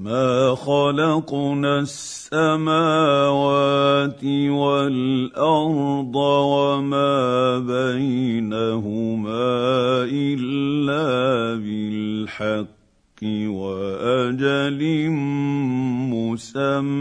ما خلقنا السماوات والارض وما بينهما الا بالحق واجل مسمى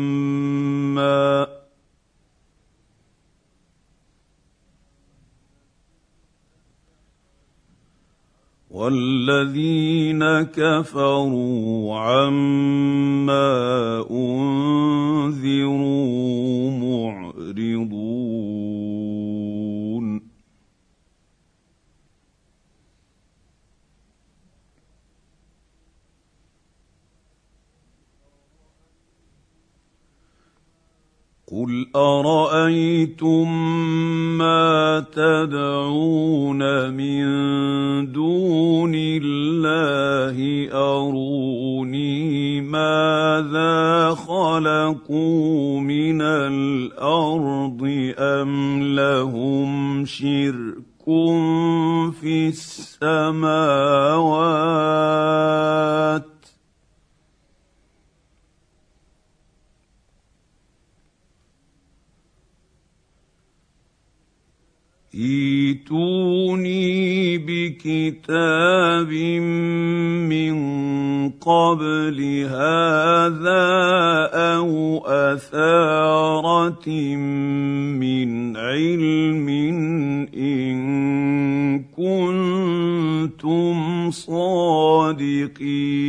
والذين كفروا عما أنذروا معرضون قل ارايتم ما تدعون من دون الله اروني ماذا خلقوا من الأرض ام لهم شرك في السماوات ايتوني بكتاب من قبل هذا أو أثارة من علم إن كنتم صادقين.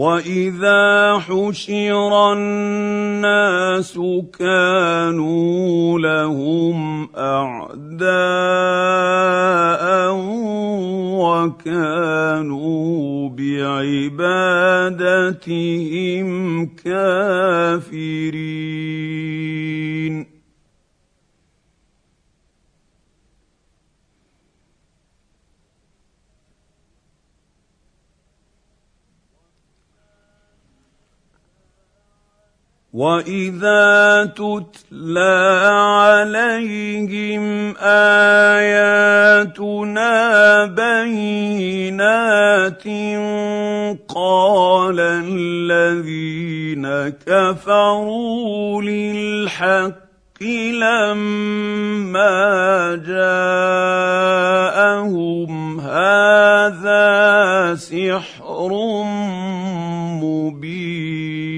واذا حشر الناس كانوا لهم اعداء وكانوا بعبادتهم كافرين واذا تتلى عليهم اياتنا بينات قال الذين كفروا للحق لما جاءهم هذا سحر مبين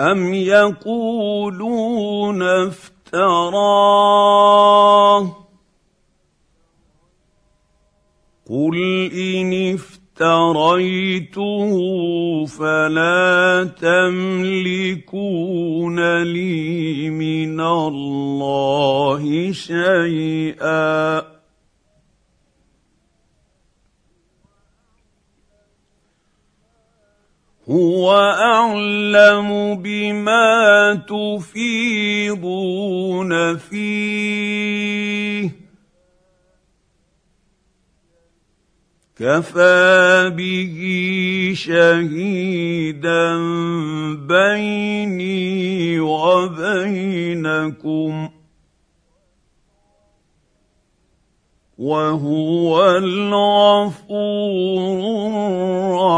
أم يقولون افتراه قل إن افتريته فلا تملكون لي من الله شيئا هو اعلم بما تفيضون فيه كفى به شهيدا بيني وبينكم وهو الغفور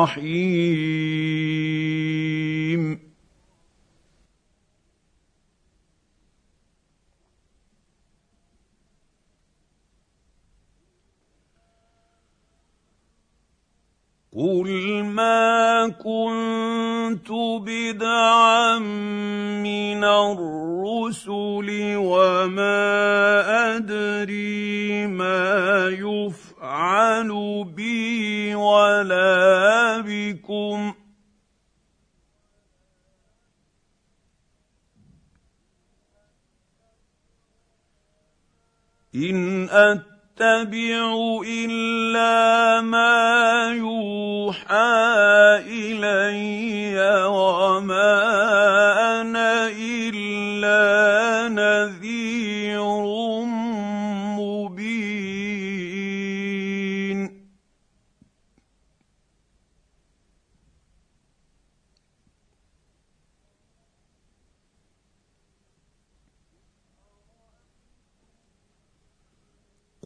الرحيم قل ما كنت بدعا من الرسل وما ادري ما يفعل بي ولا بكم ان أت اتبع إلا ما يوحى إلي وما أنا إلا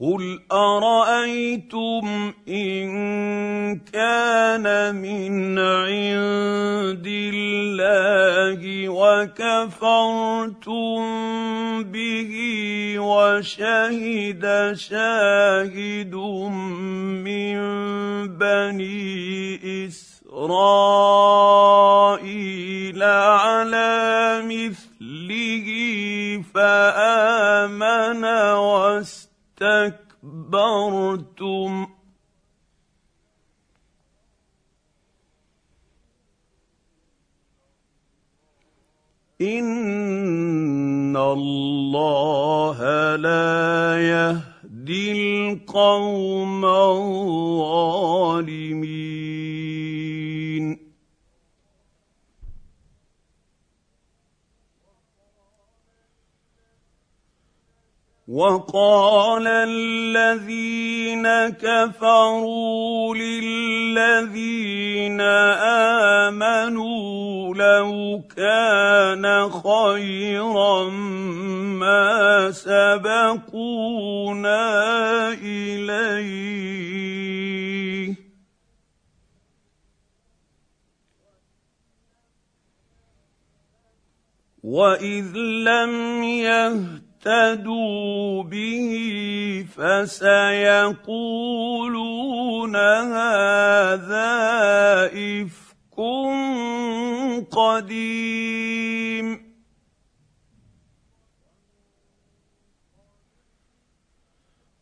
قل ارايتم ان كان من عند الله وكفرتم به وشهد شاهد من بني اسرائيل على مثله اسْتَكْبَرْتُمْ إِنَّ اللَّهَ لَا يَهْدِي الْقَوْمَ الظَّالِمِينَ. وقال الذين كفروا للذين آمنوا لو كان خيرا ما سبقونا إليه. وإذ لم يهتدوا اهتدوا به فسيقولون هذا افك قديم.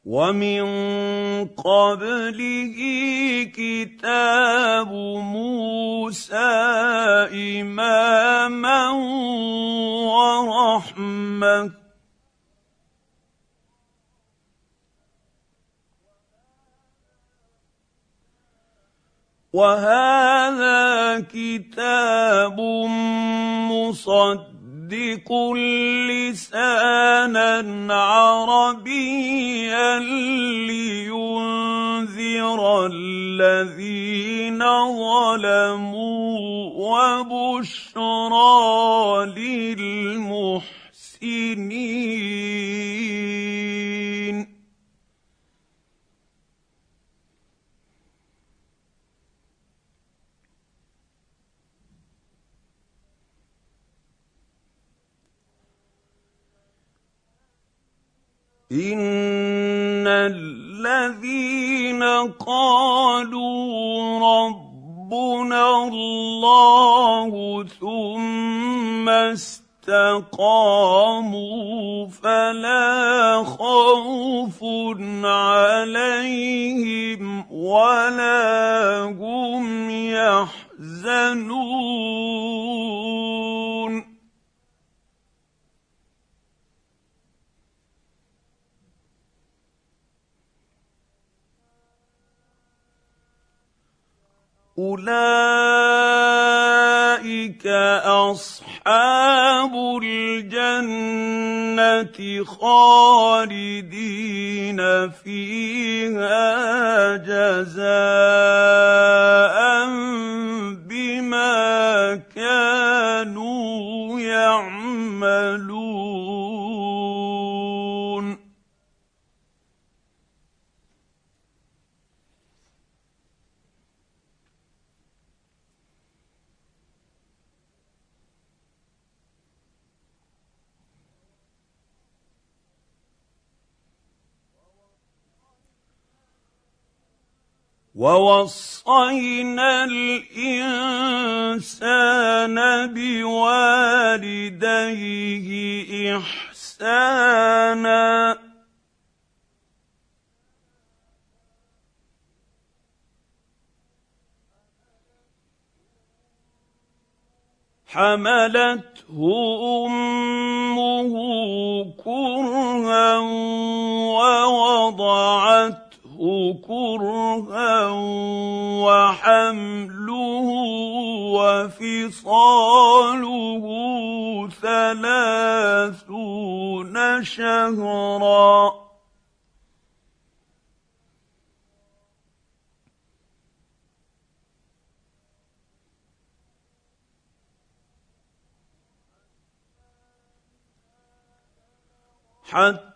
ومن قبله كتاب موسى إماما ورحمة وهذا كتاب مصدق لسانا عربيا لينذر الذين ظلموا وبشرى للمحسنين. ان الذين قالوا ربنا الله ثم استقاموا فلا خوف عليهم ولا هم يحزنون اولئك اصحاب الجنه خالدين فيها جزاء ووصينا الإنسان بوالديه إحسانا. حملته أمه كرها ووضعته كرها وحمله وفصاله ثلاثون شهرا. حتى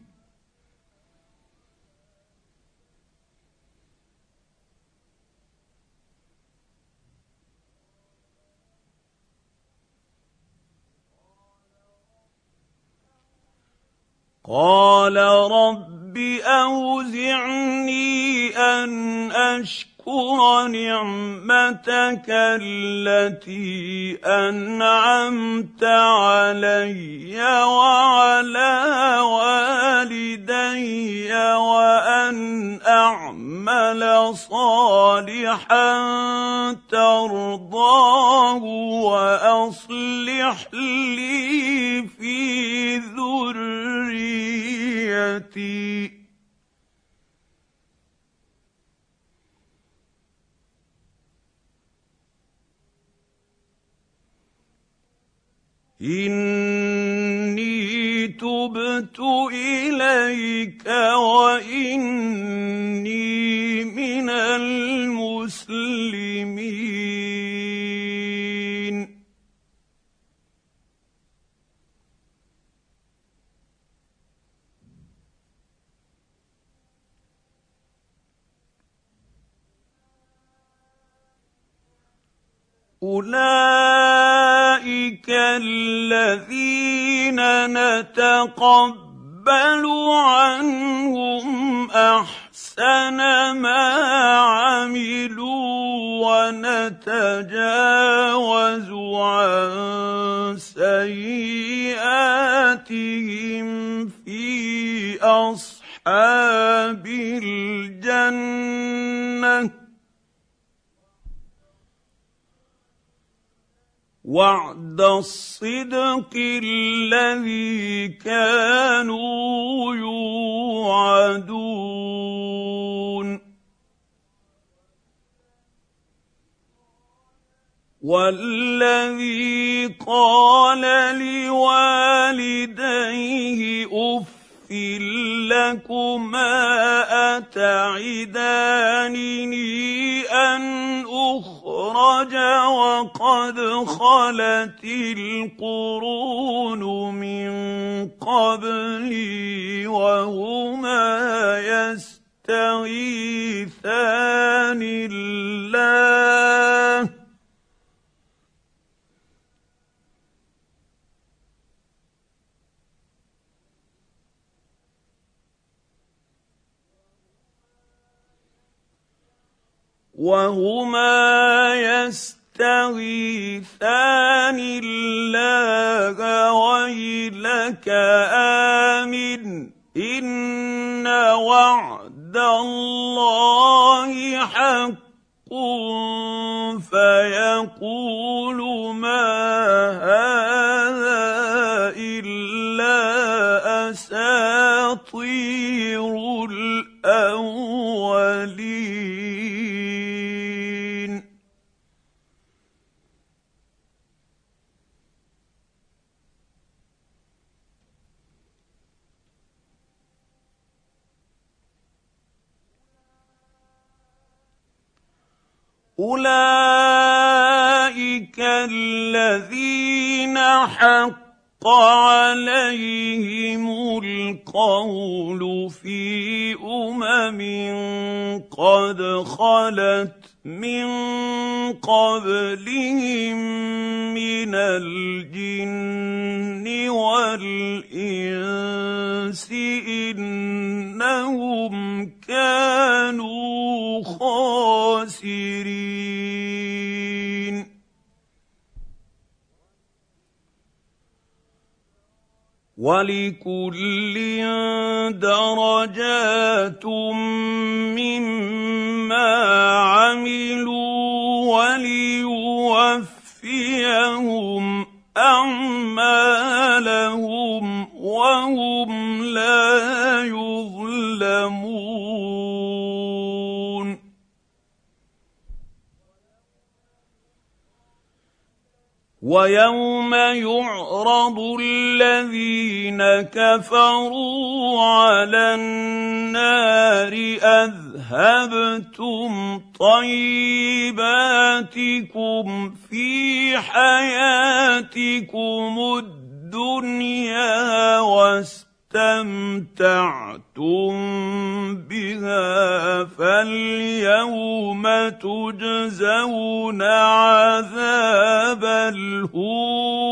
قال رب أوزعني أن اشكر نعمتك التي أنعمت علي وعلى والدي وأن أعمل صالحا ترضاه وأصلح لي في ذريتي. إني تبت إليك وإني من المسلمين. اولئك الذين نتقبل عنهم احسن ما عملوا ونتجاوز عن سيئاتهم في اصحاب الجنه وعد الصدق الذي كانوا يوعدون والذي قال لوالديه اف لكما اتعدانني ان اخرج وقد خلت القرون من قبلي وهما وهما يستغيثان الله ويلك آمن. إن وعد الله حق فيقول ما هذا إلا أساطير الأولين. اولئك الذين حق عليهم القول في امم قد خلت من قبلهم من الجن والانس انهم كانوا خاسرين. ولكل درجات مما عملوا وليوفيهم أعمالهم. ويوم يعرض الذين كفروا على النار أذهبتم طيباتكم في حياتكم الدنيا واستمتعتم بها فاليوم تجزون عذاب الهون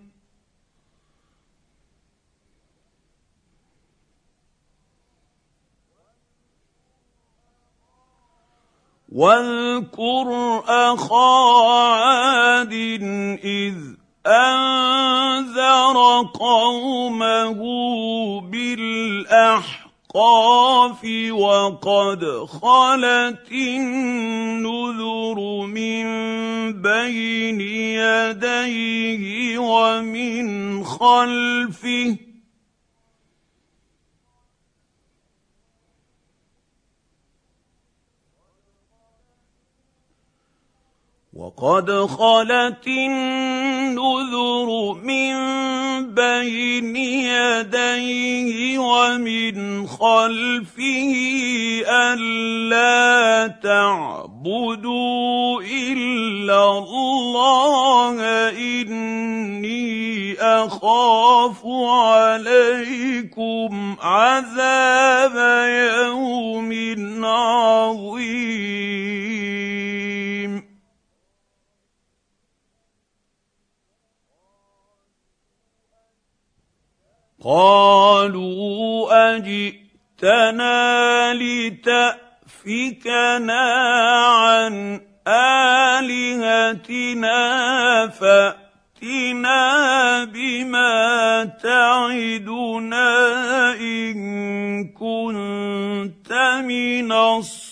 واذكر أخا عاد إذ أنذر قومه بالأحقاف وقد خلت النذر من بين يديه ومن خلفه وقد خلت النذر من بين يديه ومن خلفه ألا تعبدوا إلا الله إني أخاف عليكم عذاب يوم عظيم. قالوا أجئتنا لتأفكنا عن آلهتنا فأتنا بما تعدنا إن كنت من الصادقين.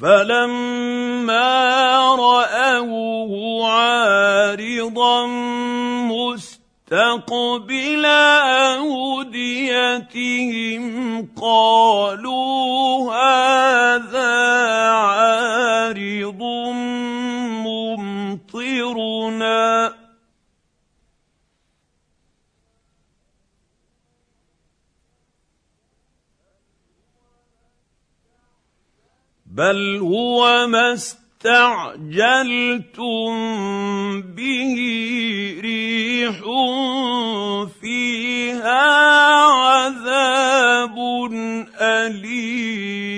فلما راوه عارضا مستقبل اوديتهم قالوا هذا بل هو ما استعجلتم به ريح فيها عذاب اليم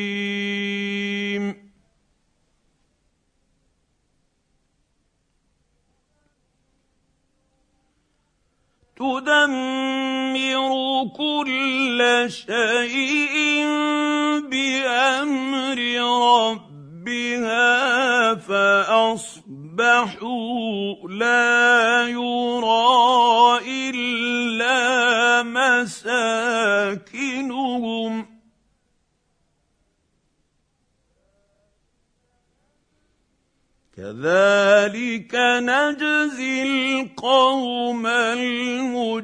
تدمر كل شيء بأمر ربها فأصبحوا لا كذلك نجزي القوم المجرمين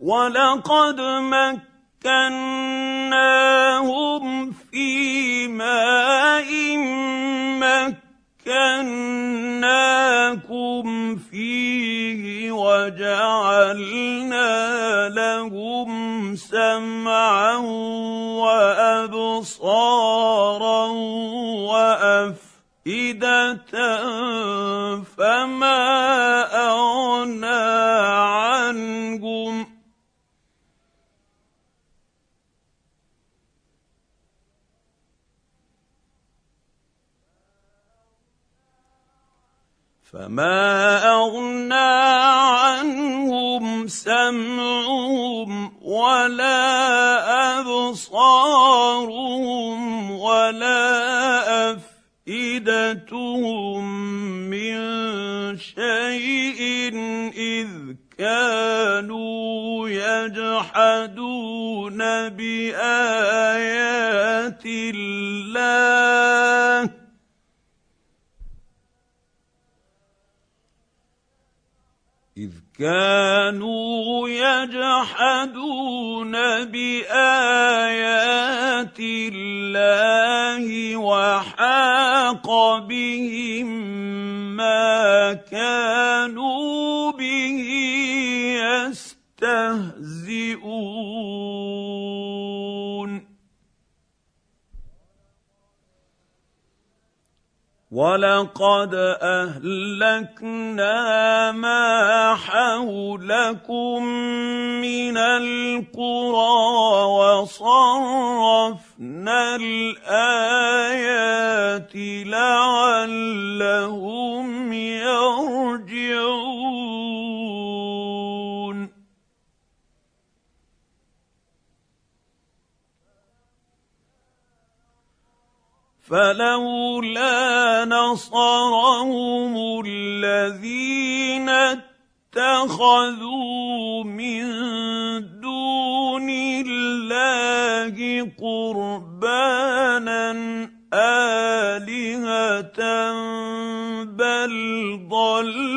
ولقد مكناهم في ماء مكناكم فيه وجعلنا لهم سمعا وأبصارا وأفئدة فما أغنى عنهم فما اغنى عنهم سمعهم ولا ابصارهم ولا افئدتهم من شيء اذ كانوا يجحدون بايات الله اذ كانوا يجحدون بآيات الله وحاق بهم ما كانوا ولقد اهلكنا ما حولكم من القرى وصرفنا الايات لعلهم يرجعون فلولا نصرهم الذين اتخذوا من دون الله قربانا آلهة بل ضلوا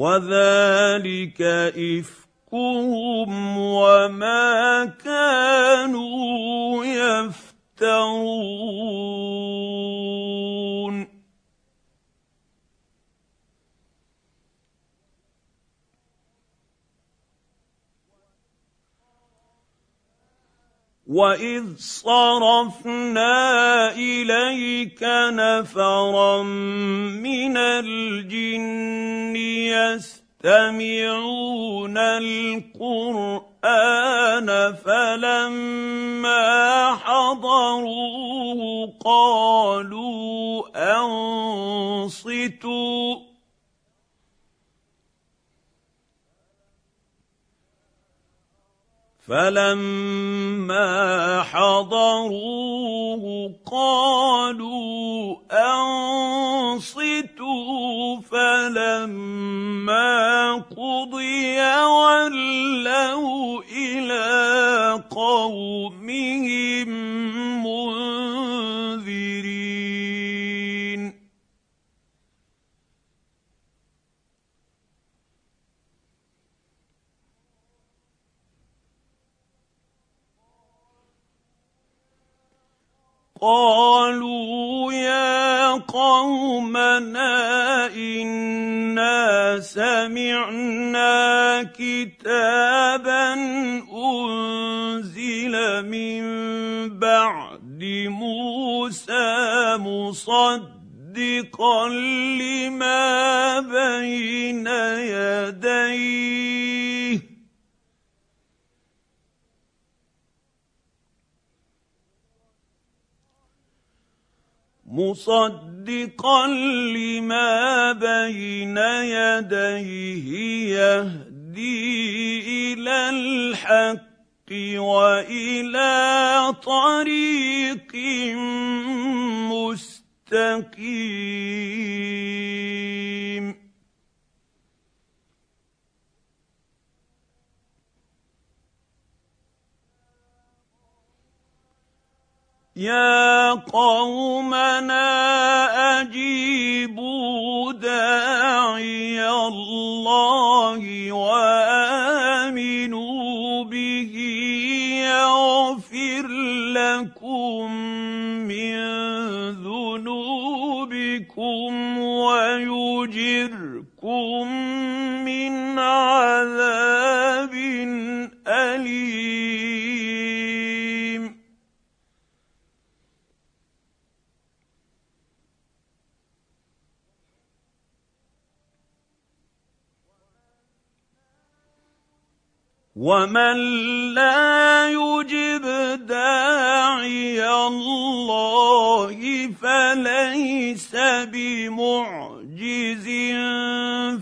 وذلك إفكهم وما كانوا يفترون. واذ صرفنا اليك نفرا من الجن يستمعون القران فلما حضروه قالوا انصتوا فلما حضروه قالوا انصتوا فلما قضي ولوا إلى قومهم قالوا يا قومنا إنا سمعنا كتابا أنزل من بعد موسى مصدقا لما بين يديه. مصدقا لما بين يديه يهدي إلى الحق وإلى طريق مستقيم. يا قومنا أجيبوا داعي الله وآمنوا به يغفر لكم من ذنوبكم ويجركم ومن لا يجب داعي الله فليس بمعجز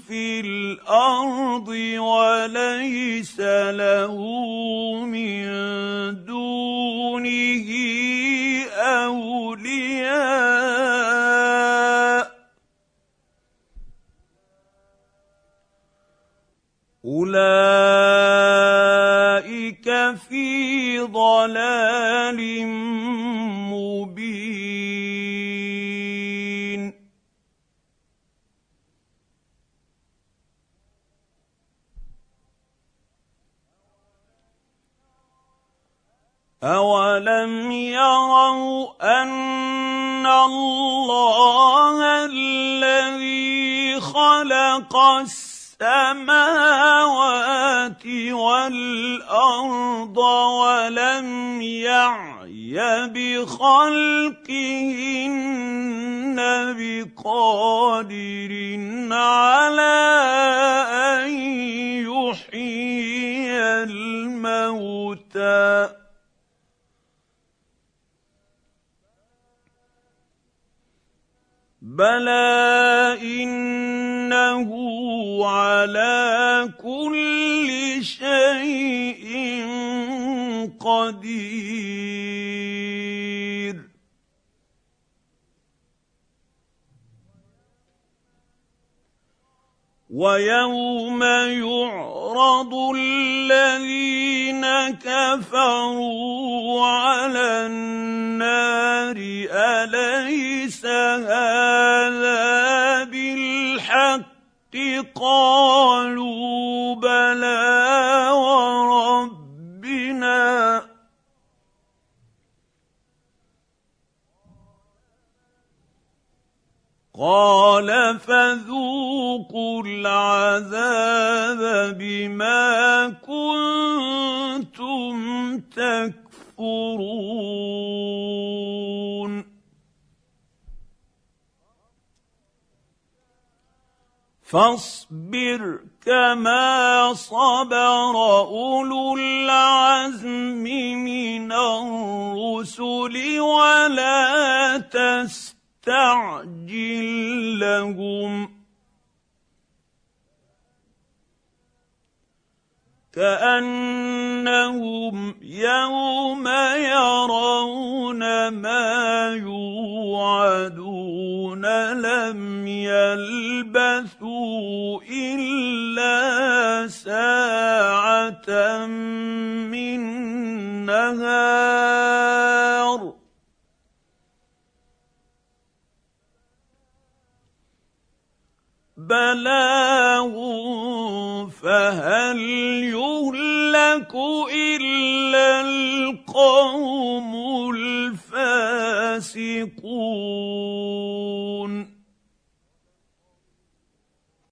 في الأرض وليس له من دونه اولياء اولئك في ضلال مبين. اولم يروا ان الله الذي خلق السماوات والأرض ولم يعي بخلقهن بقادر على أن يحيي الموتى. بلى انه على كل شيء قدير ويوم يعرض الذين كفروا على النار اليس هذا بالحق. قالوا بلى وربنا. قال فذوقوا العذاب بما كنتم تكفرون. فاصبر كما صبر أولو العزم من الرسل ولا تستعجل لهم. كأنهم يوم يرون ما يوعدون لم يلبثوا إلا ساعة من نهار. بلاغ فهل يهلك إلا القوم الفاسقون